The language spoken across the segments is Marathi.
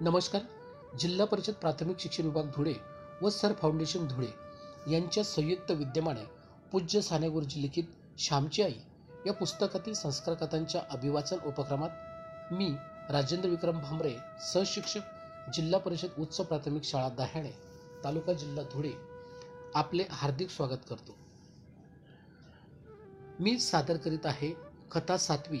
नमस्कार. जिल्हा परिषद प्राथमिक शिक्षण विभाग धुळे व सर फाउंडेशन धुळे यांच्या संयुक्त विद्यमाने पूज्य सानेगुरुजी लिखित श्यामची आई या पुस्तकातील संस्कार कथांच्या अभिवाचन उपक्रमात मी राजेंद्र विक्रम भांबरे सहशिक्षक जिल्हा परिषद उच्च प्राथमिक शाळा दहाणे तालुका जिल्हा धुळे आपले हार्दिक स्वागत करतो. मी सादर करीत आहे कथा सातवी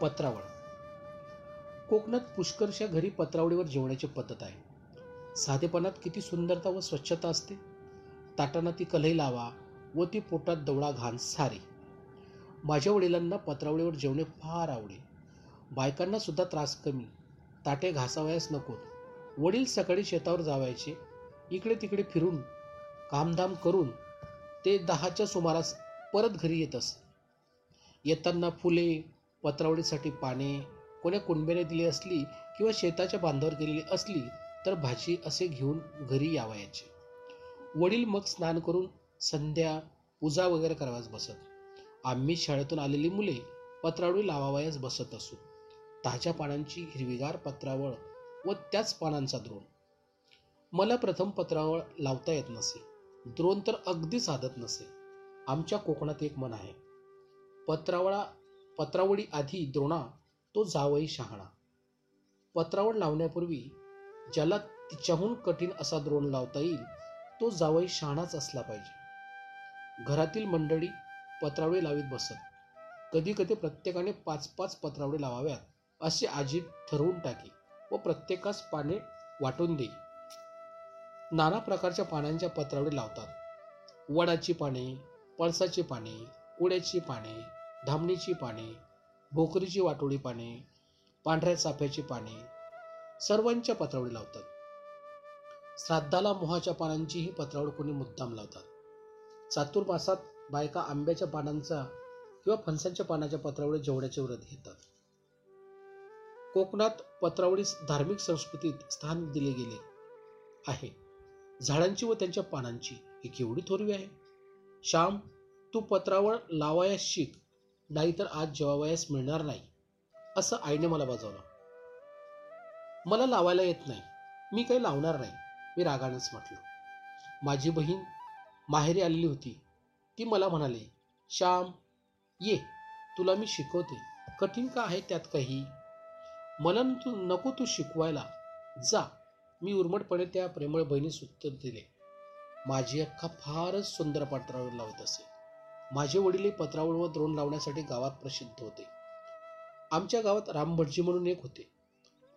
पत्रावळ. कोकणात पुष्कळशा घरी पत्रावळीवर जेवण्याची पद्धत आहे. साधेपणात किती सुंदरता व स्वच्छता असते. ताटांना ती कलई लावा व ती पोटात दवडा घाण सारी. माझ्या वडिलांना पत्रावळीवर जेवणे फार आवडे. बायकांना सुद्धा त्रास कमी. ताटे घासावयास नकोत. वडील सकाळी शेतावर जावायचे. इकडे तिकडे फिरून कामधाम करून ते दहाच्या सुमारास परत घरी येत असत येताना फुले पत्रावळीसाठी पाने कोण्या कुणबेने दिली असली किंवा शेताच्या बांधावर गेलेली असली तर भाजी असे घेऊन घरी यावयाचे. वडील मग स्नान करून संध्या पूजा वगैरे करावयास बसत. आम्ही शाळेतून आलेली मुले पत्रावळी लावावयास बसत असू. ताज्या पानांची हिरवीगार पत्रावळ व त्याच पानांचा द्रोण. मला प्रथम पत्रावळ लावता येत नसे. द्रोण तर अगदी साधत नसे. आमच्या कोकणात एक मन आहे. पत्रावळा पत्रावळी आधी द्रोणा तो जावई शहाणा. पत्रावळ लावण्यापूर्वी ज्याला तिच्याहून कठीण असा द्रोण लावता येईल तो जावई शहाणाच असला पाहिजे. घरातील मंडळी पत्रावळी लावीत बसत. कधी कधी प्रत्येकाने पाच पाच पत्रावळी लावाव्यात असे आजी ठरवून टाकी व प्रत्येकास पाने वाटून देई नाना प्रकारच्या पानांच्या पत्रावळी लावतात. वडाची पाने पळसाची पाने कुड्याची पाने धामणीची पाने भोकरीची वाटोळी पाने पांढऱ्या चाफ्याची पाने सर्वांच्या पत्रावळी लावतात. श्राद्धाला मोहाच्या पानांचीही पत्रावळ कोणी मुद्दाम लावतात. चातुर्मासात बायका आंब्याच्या पानांचा किंवा फणसांच्या पानाच्या पत्रावळी जेवण्याचे व्रत घेतात. कोकणात पत्रावळीस धार्मिक संस्कृतीत स्थान दिले गेले आहे. झाडांची व त्यांच्या पानांची ही केवढी थोरवी आहे. श्याम तू पत्रावळ लावायास शिक. नाहीतर आज जेवावयास मिळणार नाही असं आईने मला बजावलं. मला लावायला येत नाही. मी काही लावणार नाही मी रागानेच म्हटलं. माझी बहीण माहेरी आलेली होती. ती मला म्हणाली श्याम ये तुला मी शिकवते. कठीण का आहे त्यात काही? मला न तू नको तू शिकवायला. जा. मी उर्मटपणे त्या प्रेमळ बहिणीस उत्तर दिले. माझी अख्खा फारच सुंदर पत्रावर लावत असे माझे वडील पत्रावळ व द्रोण लावण्यासाठी गावात प्रसिद्ध होते. आमच्या गावात रामभटजी म्हणून एक होते.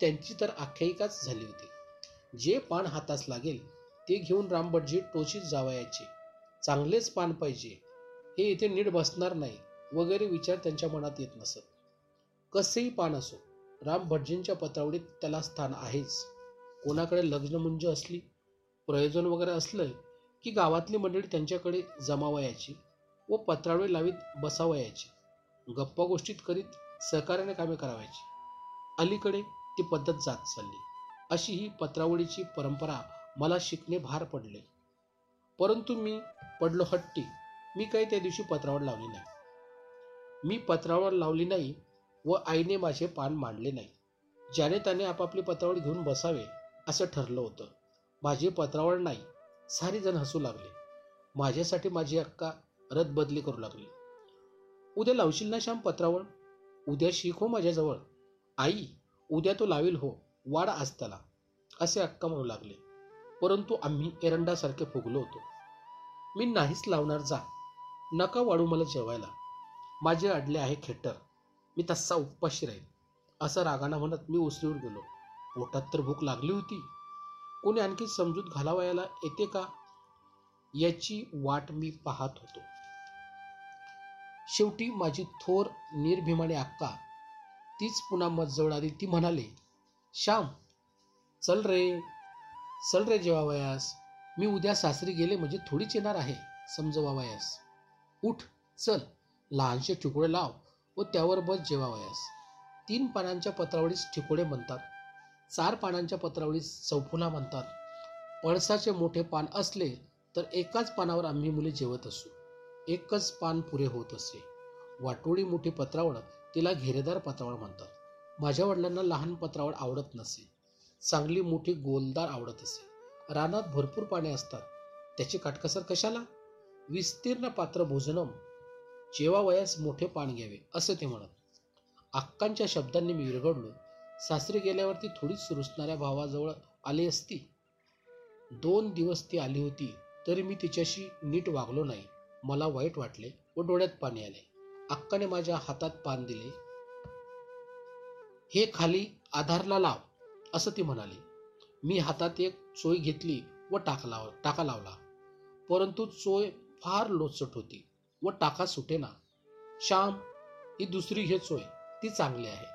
त्यांची तर आख्यायिकाच झाली होती. जे पान हातास लागेल ते घेऊन रामभटजी टोचीत जावयाचे. चांगलेच पान पाहिजे. हे इथे नीट बसणार नाही वगैरे विचार त्यांच्या मनात येत नसत. कसेही पान असो रामभटजींच्या पत्रावळीत त्याला स्थान आहेच. कोणाकडे लग्नमुंज असली प्रयोजन वगैरे असलं की गावातली मंडळी त्यांच्याकडे जमावयाची. व पत्रावळी लावीत बसावयाची. गप्पा गोष्टीत करीत सहकार्याने कामे करावायची. अलीकडे ती पद्धत जात चालली. अशी ही पत्रावळीची परंपरा मला शिकणे भार पडले. परंतु मी पडलो हट्टी. मी काही त्या दिवशी पत्रावळ लावली नाही. मी पत्रावळ लावली नाही व आईने माझे पान मांडले नाही. ज्याने त्याने आपापली पत्रावळ घेऊन बसावे असं ठरलं होतं. माझी पत्रावळ नाही. सारी जण हसू लागले. माझ्यासाठी माझी अक्का रदबदली करू लागली. उद्या लावशील ना श्याम पत्रावर उद्या शिक हो माझ्याजवळ. आई उद्या तो लावील हो. वाडा आजताला असे अक्का म्हणू लागले. परंतु आम्ही एरंडासारखे फुगलो होतो. मी नाहीच लावणार जा. नका वाढू मला जेवायला. माझे अडले आहे खेटर. मी तसा उपाशी राहील असं रागाना म्हणत मी उसळीवर गेलो. पोटात तर भूक लागली होती. कोणी आणखी समजूत घालावयाला येते का? याची वाट मी पाहत होतो. शेवटी माझी थोर निर्भिमाने अक्का तीच पुन्हा मत जवळ आली ती म्हणाले श्याम चल रे चल रे जेवावयास. मी उद्या सासरी गेले म्हणजे थोडीच येणार आहे समजवावयास. उठ चल लहानशे ठिकोळे लाव व त्यावर बस जेवावयास. तीन पानांच्या पत्रावळीस ठिकोळे म्हणतात. चार पानांच्या पत्रावळीस चौफुला म्हणतात. पळसाचे मोठे पान असले तर एकाच पानावर आम्ही मुले जेवत असू. एकच पान पुरे होत असे. वाटोळी मोठी पत्रावळ तिला घेरेदार पत्रावळ म्हणतात. माझ्या वडिलांना लहान पत्रावळ आवडत नसे. चांगली मोठी गोलदार आवडत असे. रानात भरपूर पाने असतात. त्याची काटकसर कशाला? विस्तीर्ण पात्र भोजनम. जेवा वयास मोठे पान घ्यावे असं ते म्हणत. अक्कांच्या शब्दांनी मी विरघडलो सासरी गेल्यावरती थोडीच सुरुसणाऱ्या भावाजवळ आली असती. दोन दिवस ती आली होती तरी मी तिच्याशी नीट वागलो नाही. मला वाईट वाटले व डोळ्यात पाणी आले. अक्काने माझ्या हातात पान दिले. हे खाली आधारला लाव असं ती म्हणाली. मी हातात एक चोय घेतली व टाका लाव टाका लावला. परंतु चोय फार लोचट होती व टाका सुटेना. श्याम ही दुसरी घे चोय ती चांगली आहे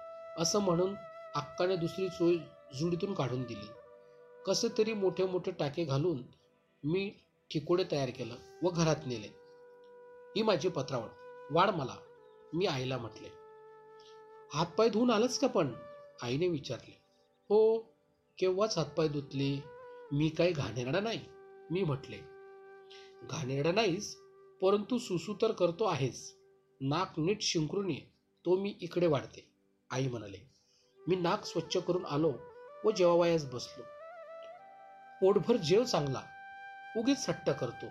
असं म्हणून अक्काने दुसरी चोय जुडीतून काढून दिली. कसे तरी मोठे मोठे टाके घालून मी ठिकोडे तयार केलं व घरात नेले. ही माझी पत्रावळ. वाढ मला. मी आईला म्हटले. हातपाय धुवून आलंच का पण? आईने विचारले. हो केव्हाच हातपाय धुतले? मी काही घाणेरडा नाही मी म्हटले. घाणेरडा नाहीस परंतु सुसू तर करतो आहेस. नाक नीट शिंकरून ये तो मी इकडे वाढते. आई म्हणाले. मी नाक स्वच्छ करून आलो व जेवावयास बसलो. पोटभर जेव चांगला. उगीच सट्टा करतो.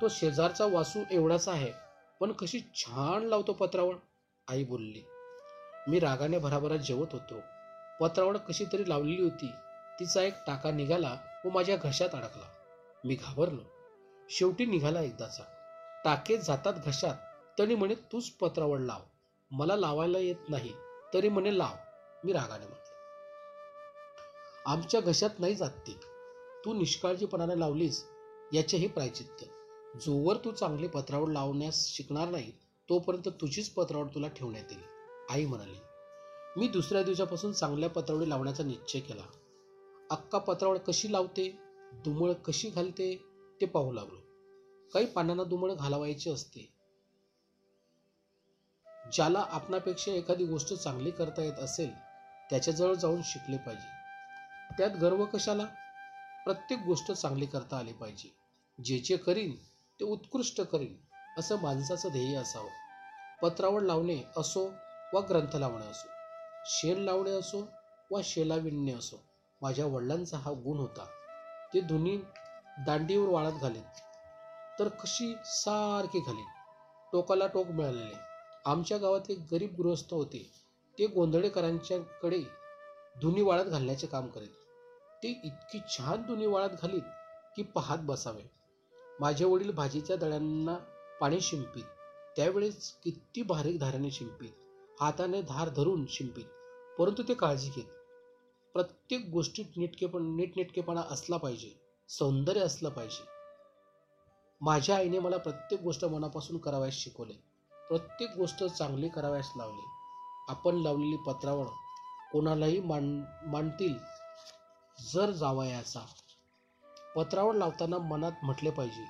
तो शेजारचा वासू एवढाच आहे. पण कशी छान लावतो पत्रावळ. आई बोलली मी रागाने भराभरा जेवत होतो. पत्रावळ कशी तरी लावलेली होती. तिचा एक टाका निघाला व माझ्या घशात अडकला. मी घाबरलो. शेवटी निघाला एकदाचा. टाके जातात घशात. तरी म्हणे तूच पत्रावळ लाव. मला लावायला येत नाही. तरी म्हणे लाव. मी रागाने म्हटले. आमच्या घशात नाही जात ती. तू निष्काळजीपणाने लावलीस. याचेही प्रायचित्त जोवर तू चांगली पत्रावळ लावण्यास शिकणार नाही तोपर्यंत तुझीच पत्रावर तुला ठेवण्यात येईल आई म्हणाली. मी दुसऱ्या दिवसापासून चांगल्या पत्रावळी लावण्याचा निश्चय केला. अक्का पत्रावळ कशी लावते दुमळ कशी घालते ते पाहू लागलो. काही पानांना दुमळ घालावायचे असते. ज्याला आपणापेक्षा एखादी गोष्ट चांगली करता येत असेल त्याच्याजवळ जाऊन शिकले पाहिजे. त्यात गर्व कशाला? प्रत्येक गोष्ट चांगली करता आली पाहिजे. जे जे करीन ते उत्कृष्ट करील असं माणसाचं ध्येय असावं. पत्रावळ लावणे असो वा ग्रंथ लावणे असो शेण लावणे असो वा शेला विणणे असो माझ्या वडिलांचा हा गुण होता. ते दोन्ही दांडीवर वाळत घालीत. तर कशी सारखी घालीत टोकाला टोक मिळालेले. आमच्या गावात एक गरीब गृहस्थ होते. ते गोंधळेकरांच्याकडे धुनी वाळत घालण्याचे काम करीत. ते इतकी छान धुनी वाळत घालीत की पाहत बसावे. माझे वडील भाजीच्या दळ्यांना पाणी शिंपीत. त्यावेळेस किती बारीक धाराने शिंपीत. हाताने धार धरून शिंपीत. परंतु ते काळजी घेत. प्रत्येक गोष्टीत नीटकेपण नीटनेटकेपणा असला पाहिजे. सौंदर्य असलं पाहिजे. माझ्या आईने मला प्रत्येक गोष्ट मनापासून करावयास शिकवले. प्रत्येक गोष्ट चांगली करावयास लावली. आपण लावलेली पत्रावळ कोणालाही मान मांडतील. जर जावयाचा. पत्रावर लावताना मनात म्हटले पाहिजे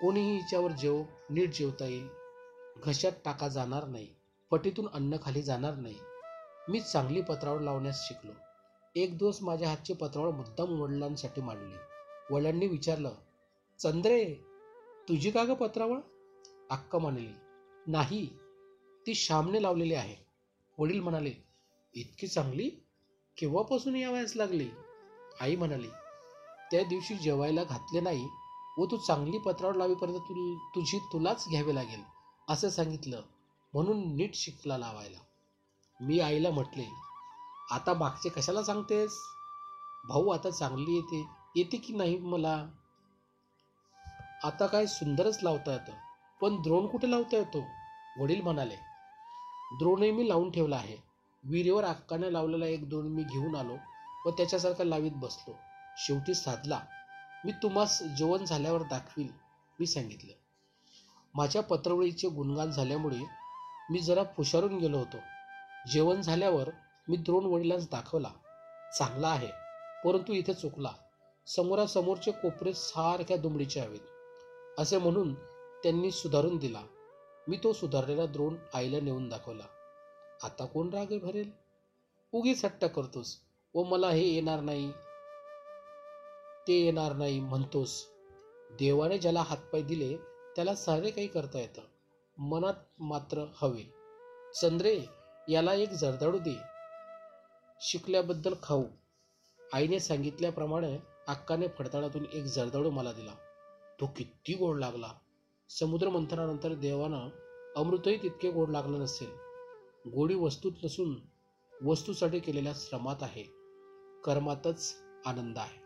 कोणीही हिच्यावर जेव नीट जेवता येईल. घशात टाका जाणार नाही पटीतून अन्न खाली जाणार नाही. मी चांगली पत्रावर लावण्यास शिकलो. एक दिवस माझ्या हातची पत्रावळ मुद्दाम वडिलांसाठी मांडली. वडिलांनी विचारलं चंद्रे तुझी का ग पत्रावळ अक्का म्हणाली नाही ती श्यामने लावलेली आहे. वडील म्हणाले इतकी चांगली? केव्हापासून यावयास लागली? आई म्हणाली त्या दिवशी जेवायला घातले नाही व तू चांगली पत्रावर लावेपर्यंत तु तुझी तुलाच घ्यावी लागेल असं सांगितलं. म्हणून नीट शिकला लावायला. मी आईला म्हटले आता मागचे कशाला सांगतेस? भाऊ आता चांगली येते येते की नाही मला? आता काय सुंदरच लावता येतं पण द्रोण कुठे लावता येतो? वडील म्हणाले द्रोणही मी लावून ठेवला आहे. विहिरीवर अक्काने लावलेला एक द्रोण मी घेऊन आलो व त्याच्यासारखा लावीत बसलो. शेवटी साधला. मी तुम्हास जेवण झाल्यावर दाखवील मी सांगितलं. माझ्या पत्रवळीचे गुणगान झाल्यामुळे मी जरा फुशारून गेलो होतो. जेवण झाल्यावर मी द्रोण वडिलांस दाखवला. चांगला आहे परंतु इथे चुकला. समोरासमोरचे कोपरे सारख्या दुमडीचे हवेत असे म्हणून त्यांनी सुधारून दिला. मी तो सुधारलेला द्रोण आईला नेऊन दाखवला. आता कोण राग भरेल? उगीच हट्टा करतोस व मला हे येणार नाही. ते येणार नाही म्हणतोस. देवाने ज्याला हातपाय दिले त्याला सारे काही करता येतं. मनात मात्र हवे. चंद्रे याला एक जर्दाळू दे. शिकल्याबद्दल खाऊ. आईने सांगितल्याप्रमाणे अक्काने फडताळातून एक जर्दाळू मला दिला. तो किती गोड लागला. समुद्र मंथनानंतर देवानं अमृतही तितके गोड लागलं नसेल. गोडी वस्तूत नसून वस्तूसाठी केलेल्या श्रमात आहे. कर्मातच आनंद आहे.